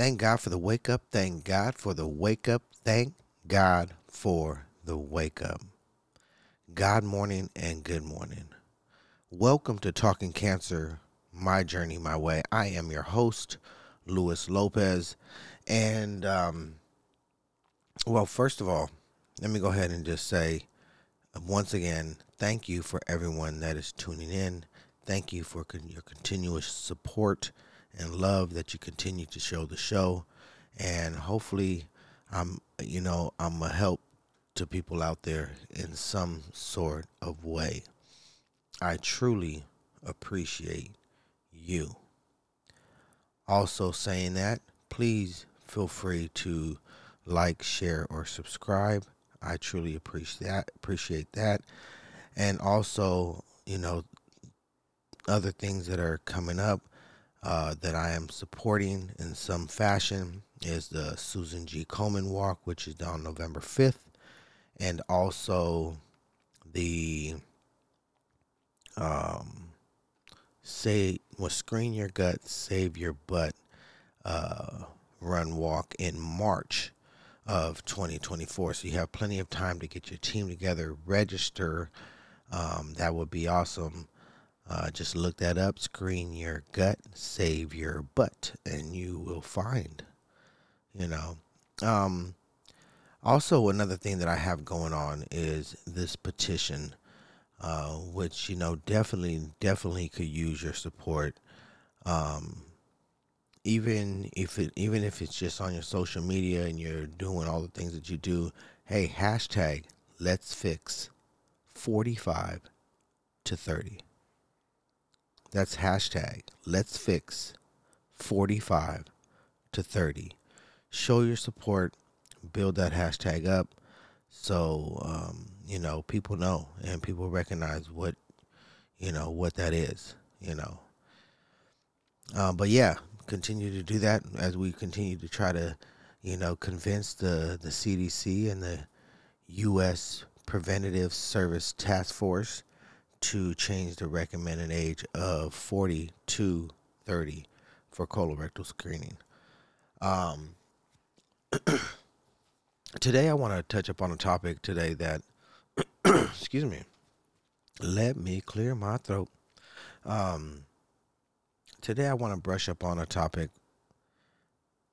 Thank God for the wake up. Thank God for the wake up. Thank God for the wake up. God morning and good morning. Welcome to Talking Cancer, My Journey, My Way. I am your host, Luis Lopez. And, um, well, first of all, let me go ahead and just say once again, thank you for everyone that is tuning in. Thank you for con- your continuous support and love that you continue to show the show. And hopefully, I'm, you know, I'm a help to people out there in some sort of way. I truly appreciate you. Also, saying that, please feel free to like, share, or subscribe. I truly appreciate that. Appreciate that, and also, you know, other things that are coming up uh, that I am supporting in some fashion is the Susan G. Komen Walk, which is on November fifth, and also the um, say well, screen your gut, save your butt, uh, run walk in March of 2024. So you have plenty of time to get your team together, register. Um, that would be awesome. Uh, just look that up, screen your gut, save your butt, and you will find, you know. Um, also, another thing that I have going on is this petition, uh, which, you know, definitely, definitely could use your support. Um, even if it even if it's just on your social media and you're doing all the things that you do hey hashtag let's fix 45 to 30 that's hashtag let's fix 45 to 30 show your support build that hashtag up so um, you know people know and people recognize what you know what that is you know uh, but yeah continue to do that as we continue to try to, you know, convince the, the CDC and the U.S. Preventative Service Task Force to change the recommended age of 40 to 30 for colorectal screening. Um, today, I want to touch upon a topic today that, excuse me, let me clear my throat. Um, today I want to brush up on a topic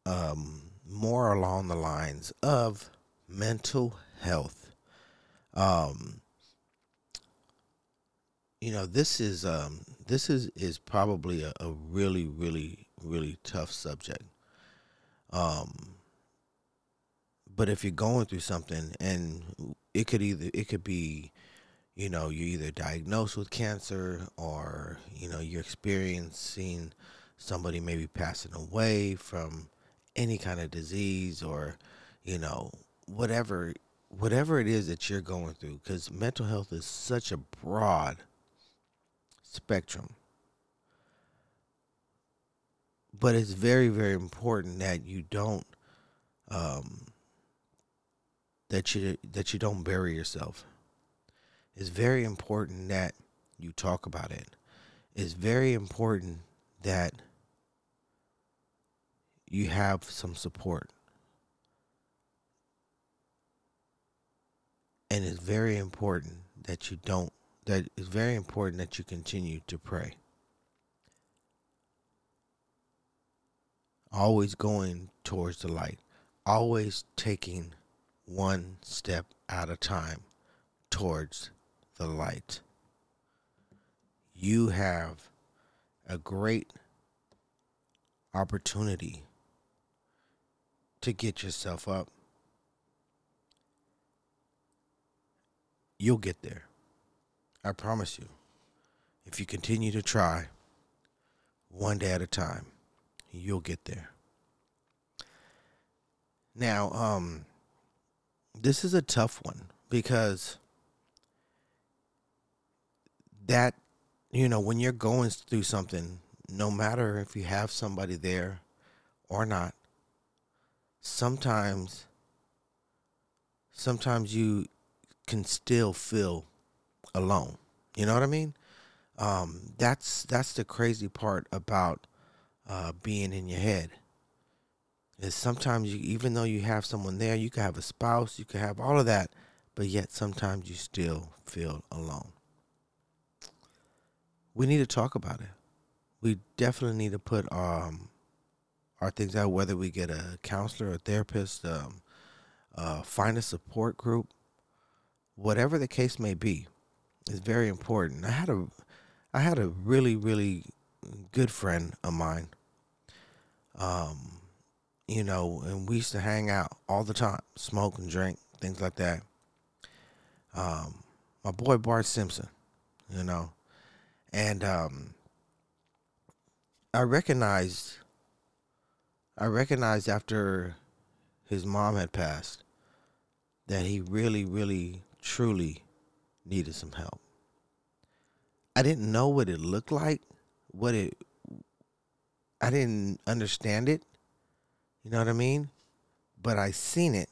um, more along the lines of mental health. Um, you know, this is um, this is is probably a, a really, really, really tough subject. Um, but if you're going through something, and it could either it could be you know you're either diagnosed with cancer or you know you're experiencing somebody maybe passing away from any kind of disease or you know whatever whatever it is that you're going through because mental health is such a broad spectrum but it's very very important that you don't um, that you that you don't bury yourself it's very important that you talk about it. It's very important that you have some support. And it's very important that you don't, that it's very important that you continue to pray. Always going towards the light, always taking one step at a time towards the light. You have a great opportunity to get yourself up. You'll get there. I promise you. If you continue to try one day at a time, you'll get there. Now, um, this is a tough one because that you know when you're going through something no matter if you have somebody there or not sometimes sometimes you can still feel alone you know what i mean um, that's that's the crazy part about uh, being in your head is sometimes you even though you have someone there, you could have a spouse, you could have all of that, but yet sometimes you still feel alone. We need to talk about it. We definitely need to put um, our things out, whether we get a counselor, a therapist, um, uh, find a support group, whatever the case may be, is very important. I had a, I had a really really good friend of mine. Um, you know, and we used to hang out all the time, smoke and drink, things like that. Um, my boy Bart Simpson, you know, and um, I recognized, I recognized after his mom had passed that he really, really, truly needed some help. I didn't know what it looked like, what it, I didn't understand it you know what I mean? But I seen it,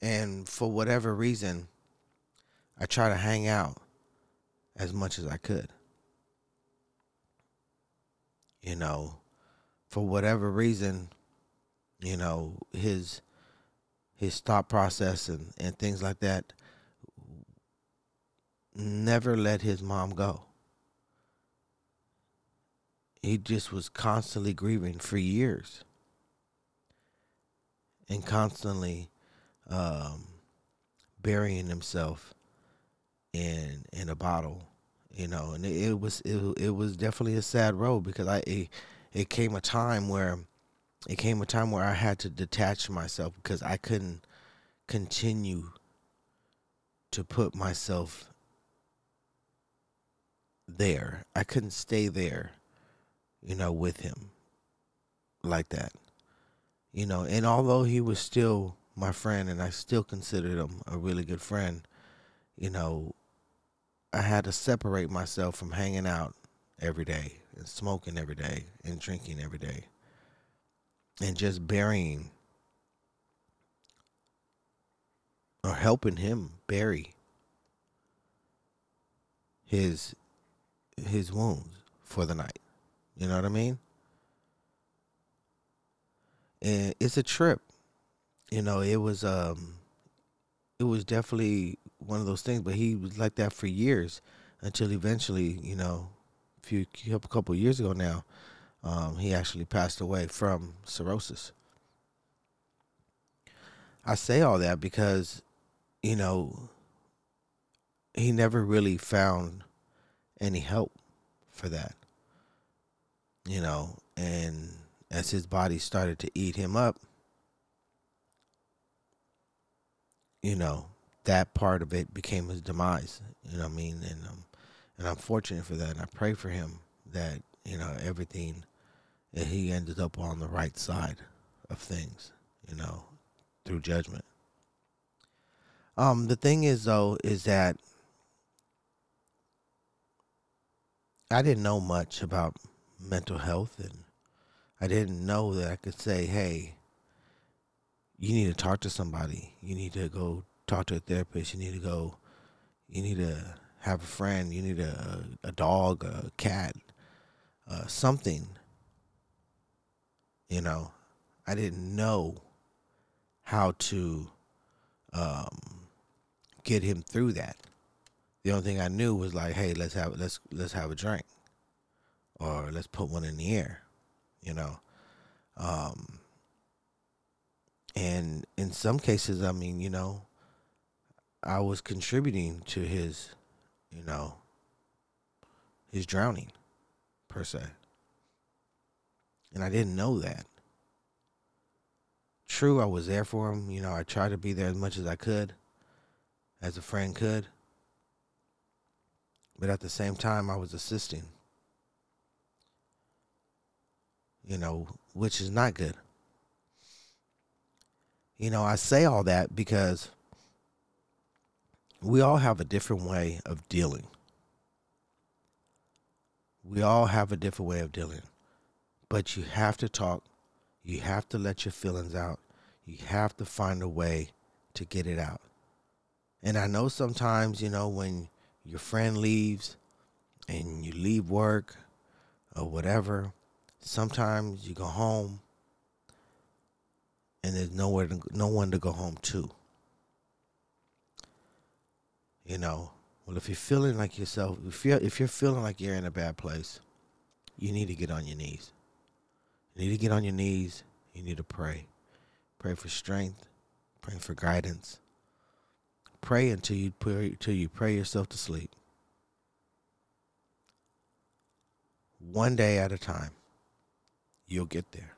and for whatever reason, I try to hang out as much as I could. You know, for whatever reason, you know, his his thought process and, and things like that never let his mom go. He just was constantly grieving for years and constantly um, burying himself in in a bottle, you know. And it, it was it, it was definitely a sad road because I it, it came a time where it came a time where I had to detach myself because I couldn't continue to put myself there. I couldn't stay there, you know, with him like that you know, and although he was still my friend and I still considered him a really good friend, you know, I had to separate myself from hanging out every day and smoking every day and drinking every day and just burying or helping him bury his his wounds for the night. You know what I mean? and it's a trip. You know, it was um, it was definitely one of those things. But he was like that for years until eventually, you know, a few a couple years ago now, um, he actually passed away from cirrhosis. I say all that because, you know, he never really found any help for that. You know, and as his body started to eat him up, you know, that part of it became his demise. You know what I mean? And um, and I'm fortunate for that. And I pray for him that you know everything that he ended up on the right side of things. You know, through judgment. Um, the thing is though, is that I didn't know much about mental health and I didn't know that I could say, hey, you need to talk to somebody. You need to go talk to a therapist. You need to go, you need to have a friend. You need a, a dog, a cat, uh, something. You know, I didn't know how to um, get him through that. The only thing I knew was like, hey, let's have let's let's have a drink, or let's put one in the air you know. Um, and in some cases, I mean, you know, I was contributing to his, you know, his drowning, per se. And I didn't know that. True, I was there for him. You know, I tried to be there as much as I could, as a friend could. But at the same time, I was assisting you know, which is not good. You know, I say all that because we all have a different way of dealing. We all have a different way of dealing. But you have to talk. You have to let your feelings out. You have to find a way to get it out. And I know sometimes, you know, when your friend leaves and you leave work or whatever, Sometimes you go home and there's nowhere to, no one to go home to. You know, well, if you're feeling like yourself, if you're if you're feeling like you're in a bad place, you need to get on your knees. You need to get on your knees. You need to pray. Pray for strength. Pray for guidance. Pray until you pray until you pray yourself to sleep. One day at a time, you'll get there.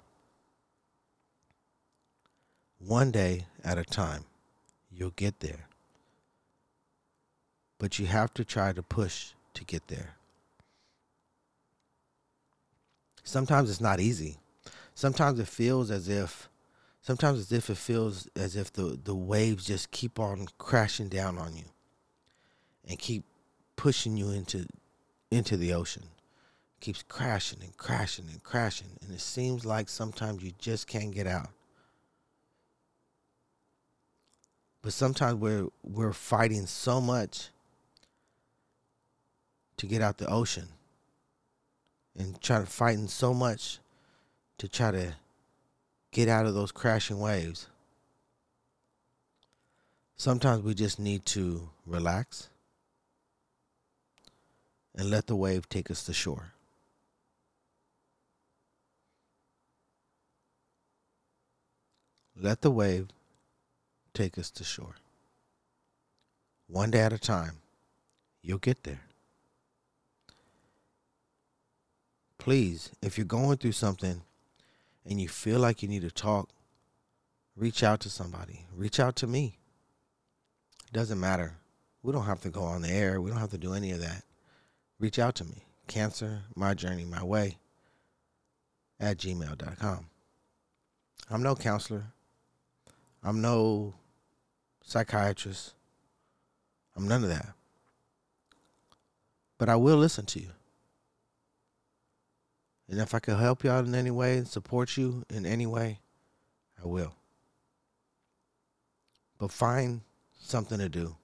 One day at a time, you'll get there. But you have to try to push to get there. Sometimes it's not easy. Sometimes it feels as if sometimes as if it feels as if the, the waves just keep on crashing down on you and keep pushing you into into the ocean. It keeps crashing and crashing and crashing and it seems like sometimes you just can't get out. But sometimes we're we're fighting so much to get out the ocean and try to fighting so much to try to get out of those crashing waves sometimes we just need to relax and let the wave take us to shore Let the wave take us to shore. One day at a time, you'll get there. Please, if you're going through something and you feel like you need to talk, reach out to somebody. Reach out to me. It doesn't matter. We don't have to go on the air. We don't have to do any of that. Reach out to me. Cancer, my journey, my way at gmail.com. I'm no counselor. I'm no psychiatrist. I'm none of that. But I will listen to you. And if I can help you out in any way and support you in any way, I will. But find something to do.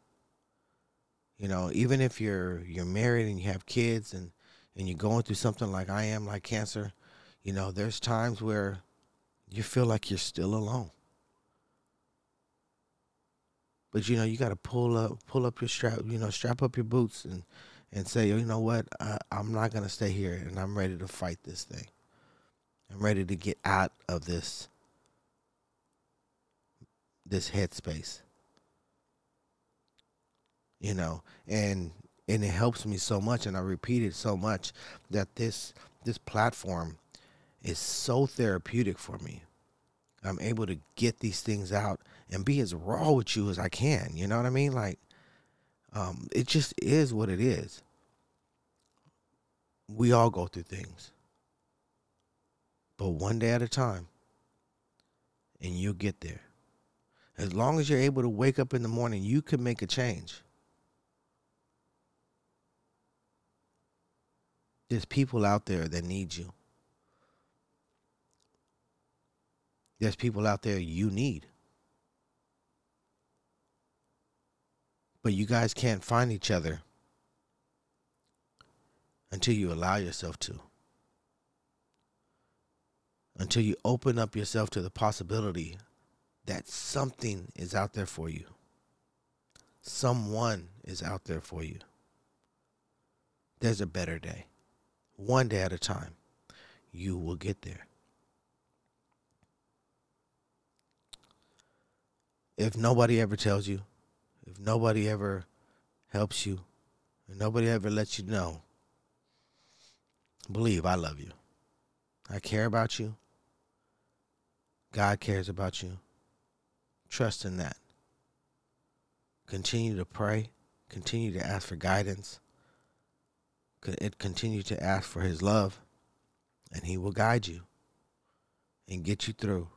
You know, even if you're you're married and you have kids and and you're going through something like I am, like cancer, you know, there's times where you feel like you're still alone. But you know, you got to pull up, pull up your strap, you know, strap up your boots and and say, oh, you know what, I, I'm not gonna stay here, and I'm ready to fight this thing. I'm ready to get out of this this headspace. You know, and and it helps me so much, and I repeat it so much that this this platform is so therapeutic for me. I'm able to get these things out and be as raw with you as I can. You know what I mean? Like, um, it just is what it is. We all go through things, but one day at a time, and you'll get there. As long as you're able to wake up in the morning, you can make a change. There's people out there that need you. There's people out there you need. But you guys can't find each other until you allow yourself to. Until you open up yourself to the possibility that something is out there for you. Someone is out there for you. There's a better day. One day at a time. You will get there. If nobody ever tells you, if nobody ever helps you, and nobody ever lets you know, believe I love you. I care about you. God cares about you. Trust in that. Continue to pray. Continue to ask for guidance. It continue to ask for His love, and He will guide you and get you through.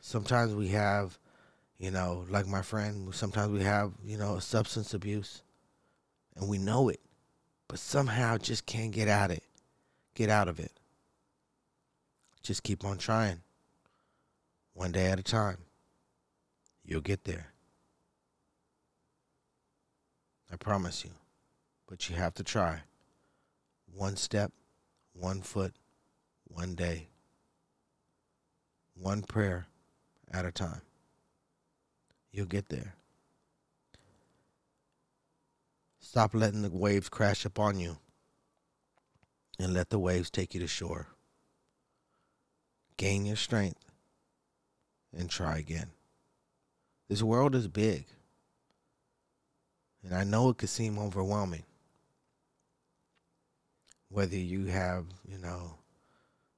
Sometimes we have you know, like my friend, sometimes we have, you know, substance abuse and we know it, but somehow just can't get at it, get out of it. Just keep on trying. One day at a time. You'll get there. I promise you. But you have to try. One step, one foot, one day. one prayer at a time. You'll get there. Stop letting the waves crash upon you and let the waves take you to shore. Gain your strength and try again. This world is big. And I know it could seem overwhelming. Whether you have, you know,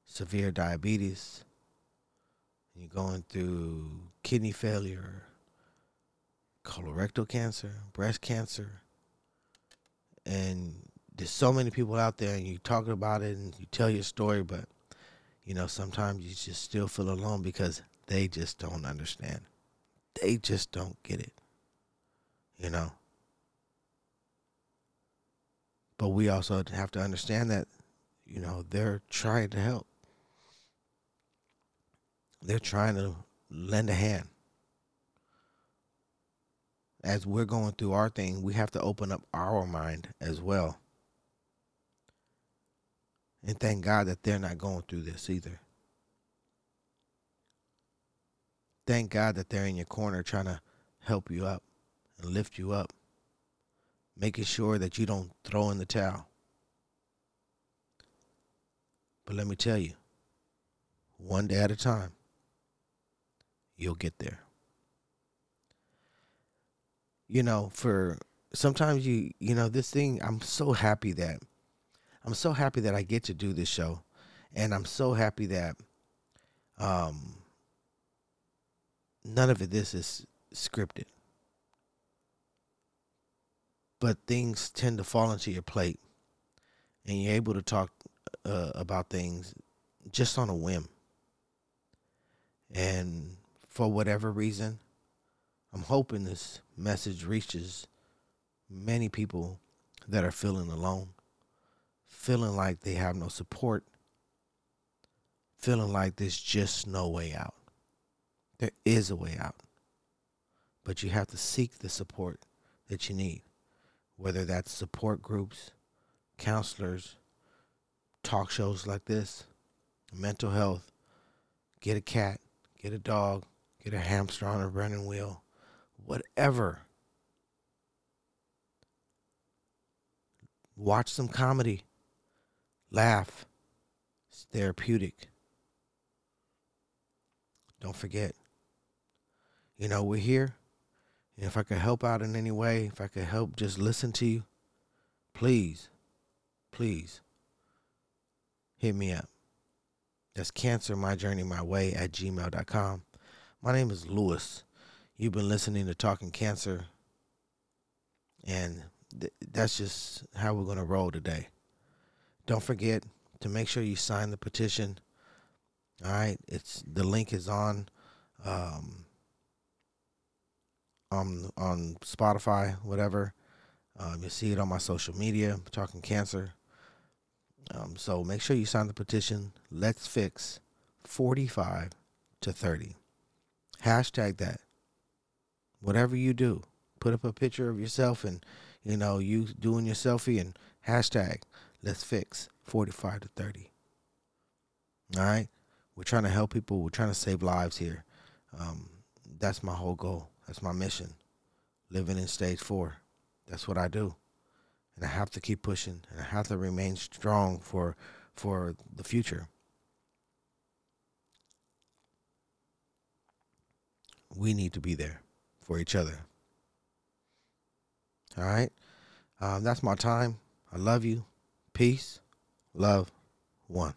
severe diabetes, you're going through kidney failure, colorectal cancer, breast cancer, and there's so many people out there and you talk about it and you tell your story, but you know, sometimes you just still feel alone because they just don't understand. They just don't get it. You know? But we also have to understand that, you know, they're trying to help. They're trying to lend a hand. As we're going through our thing, we have to open up our mind as well and thank God that they're not going through this either. Thank God that they're in your corner trying to help you up and lift you up, making sure that you don't throw in the towel. But let me tell you, one day at a time, you'll get there. You know, for sometimes you, you know, this thing, I'm so happy that I'm so happy that I get to do this show, and I'm so happy that um, none of it this is scripted. But things tend to fall into your plate, and you're able to talk uh, about things just on a whim. And for whatever reason, I'm hoping this message reaches many people that are feeling alone feeling like they have no support, feeling like there's just no way out. There is a way out, but you have to seek the support that you need, whether that's support groups, counselors, talk shows like this, mental health, get a cat, get a dog, get a hamster on a running wheel, whatever. Watch some comedy Laugh. It's therapeutic. Don't forget. You know, we're here. And if I could help out in any way, if I could help just listen to you, please, please hit me up. That's cancer, my journey, my way at gmail.com. My name is Lewis. You've been listening to Talking Cancer, and th- that's just how we're going to roll today. Don't forget to make sure you sign the petition. All right, it's the link is on um, on on Spotify, whatever. Um, you see it on my social media, talking cancer. Um, so make sure you sign the petition. Let's fix 45 to 30. Hashtag that. Whatever you do, put up a picture of yourself and you know you doing your selfie and hashtag let's fix 45 to 30. All right? We're trying to help people. We're trying to save lives here. Um, that's my whole goal. That's my mission. Living in stage four. That's what I do. And I have to keep pushing and I have to remain strong for for the future. We need to be there for each other. All right? Um, that's my time. I love you. Peace, love, one.